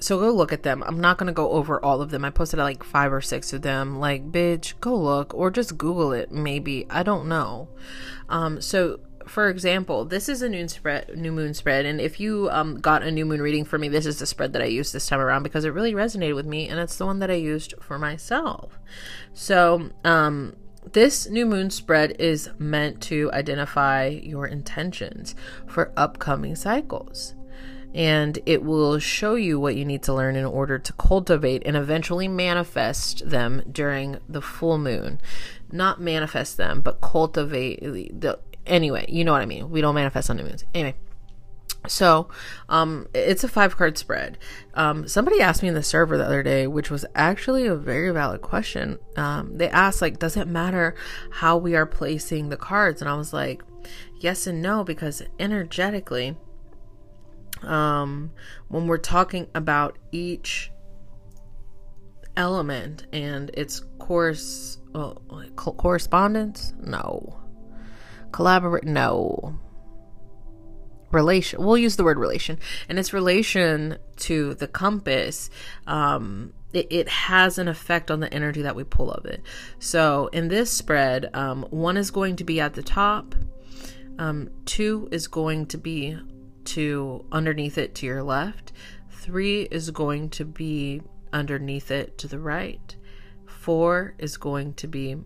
so go look at them. I'm not going to go over all of them. I posted like 5 or 6 of them. Like, bitch, go look or just google it maybe. I don't know. Um so for example, this is a new spread, new moon spread, and if you um, got a new moon reading for me, this is the spread that I used this time around because it really resonated with me, and it's the one that I used for myself. So, um, this new moon spread is meant to identify your intentions for upcoming cycles. And it will show you what you need to learn in order to cultivate and eventually manifest them during the full moon. Not manifest them, but cultivate the. Anyway, you know what I mean. We don't manifest on new moons. Anyway, so, um, it's a five card spread. Um, somebody asked me in the server the other day, which was actually a very valid question. Um, they asked, like, does it matter how we are placing the cards? And I was like, yes and no, because energetically, um, when we're talking about each element and its course, well, correspondence, no. Collaborate, no. Relation we'll use the word relation. And its relation to the compass um it, it, has an effect on the energy that we pull of it. So in this spread um, one is going to be at the top um, two is going to be to underneath it to your left three is going to be underneath it to the right four is going to be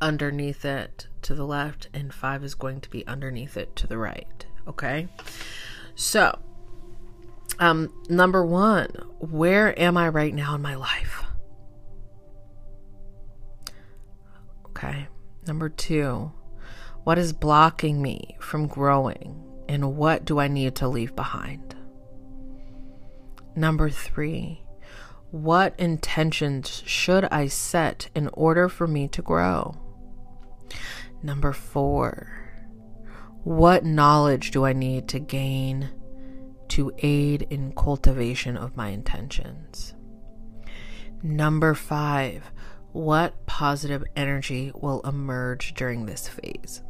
underneath it to the left and five is going to be underneath it to the right Okay. So, um, number one, where am I right now in my life? Okay. Number two, what is blocking me from growing and what do I need to leave behind? Number three, what intentions should I set in order for me to grow? Number four, what knowledge do I need to gain to aid in cultivation of my intentions? Number five, what positive energy will emerge during this phase?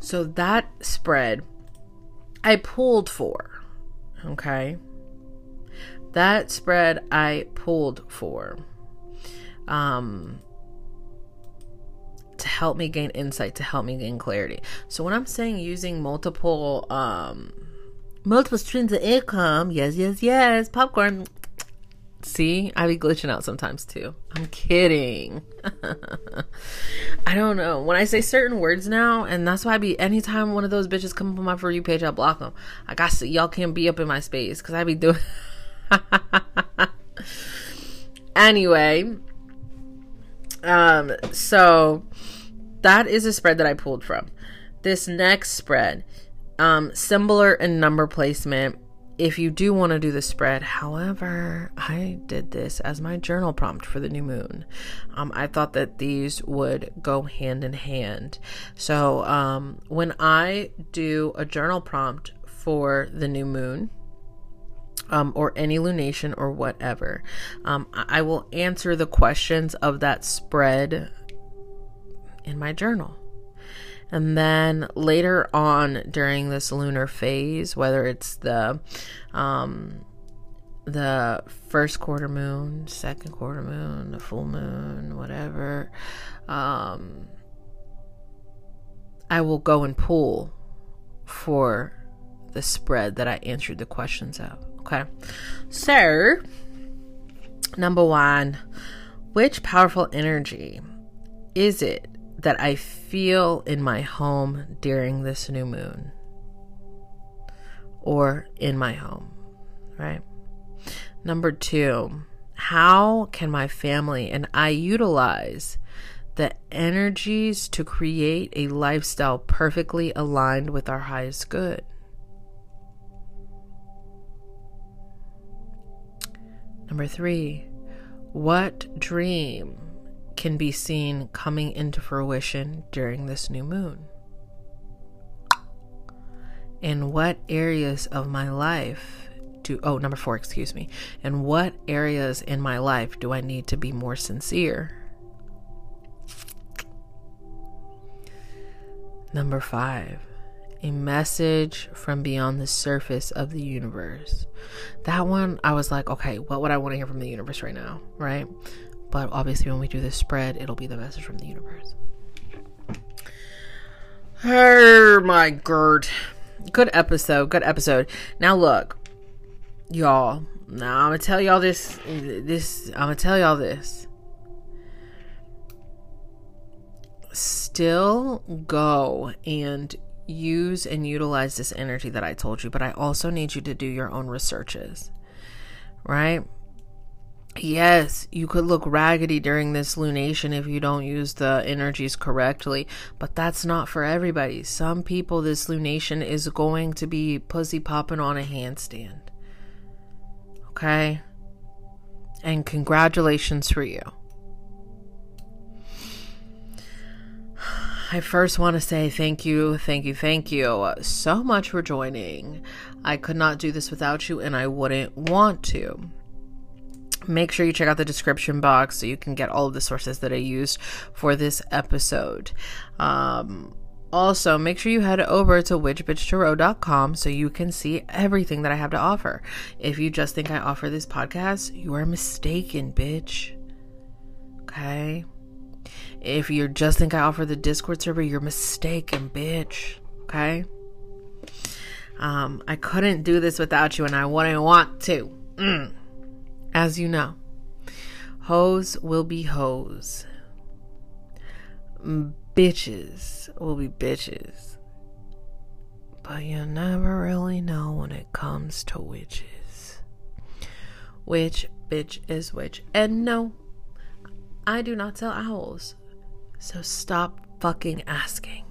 So that spread I pulled for, okay? That spread I pulled for. Um, to help me gain insight, to help me gain clarity. So when I'm saying using multiple um multiple streams of income, yes, yes, yes, popcorn. See, I be glitching out sometimes too. I'm kidding. [laughs] I don't know. When I say certain words now, and that's why I be anytime one of those bitches come up on my for you page, I block them. I got to, y'all can't be up in my space because I be doing [laughs] anyway, um, so that is a spread that I pulled from. This next spread, um, similar in number placement. If you do want to do the spread, however, I did this as my journal prompt for the new moon. Um, I thought that these would go hand in hand. So, um, when I do a journal prompt for the new moon, um, or any lunation or whatever. Um, I will answer the questions of that spread in my journal. And then later on during this lunar phase, whether it's the um, the first quarter moon, second quarter moon, the full moon, whatever, um, I will go and pull for the spread that I answered the questions of. Okay. So, number one, which powerful energy is it that I feel in my home during this new moon? Or in my home, right? Number two, how can my family and I utilize the energies to create a lifestyle perfectly aligned with our highest good? Number three, what dream can be seen coming into fruition during this new moon? In what areas of my life do, oh, number four, excuse me. In what areas in my life do I need to be more sincere? Number five, a message from beyond the surface of the universe. That one, I was like, okay, what would I want to hear from the universe right now, right? But obviously, when we do this spread, it'll be the message from the universe. Oh my god. Good episode. Good episode. Now, look, y'all. Now, I'm to tell y'all this. This, I'm to tell y'all this. Still go and use and utilize this energy that I told you, but I also need you to do your own researches, right? Yes, you could look raggedy during this lunation if you don't use the energies correctly, but that's not for everybody. Some people, this lunation is going to be pussy popping on a handstand. Okay? And congratulations for you. I first want to say thank you, thank you, thank you so much for joining. I could not do this without you, and I wouldn't want to. Make sure you check out the description box so you can get all of the sources that I used for this episode. Um, also, make sure you head over to witchbitchtarot.com so you can see everything that I have to offer. If you just think I offer this podcast, you are mistaken, bitch. Okay? If you just think I offer the Discord server, you're mistaken, bitch. Okay? Um, I couldn't do this without you, and I wouldn't want to. Mm. As you know, hoes will be hoes. Bitches will be bitches. But you never really know when it comes to witches. Which bitch is which? And no, I do not sell owls. So stop fucking asking.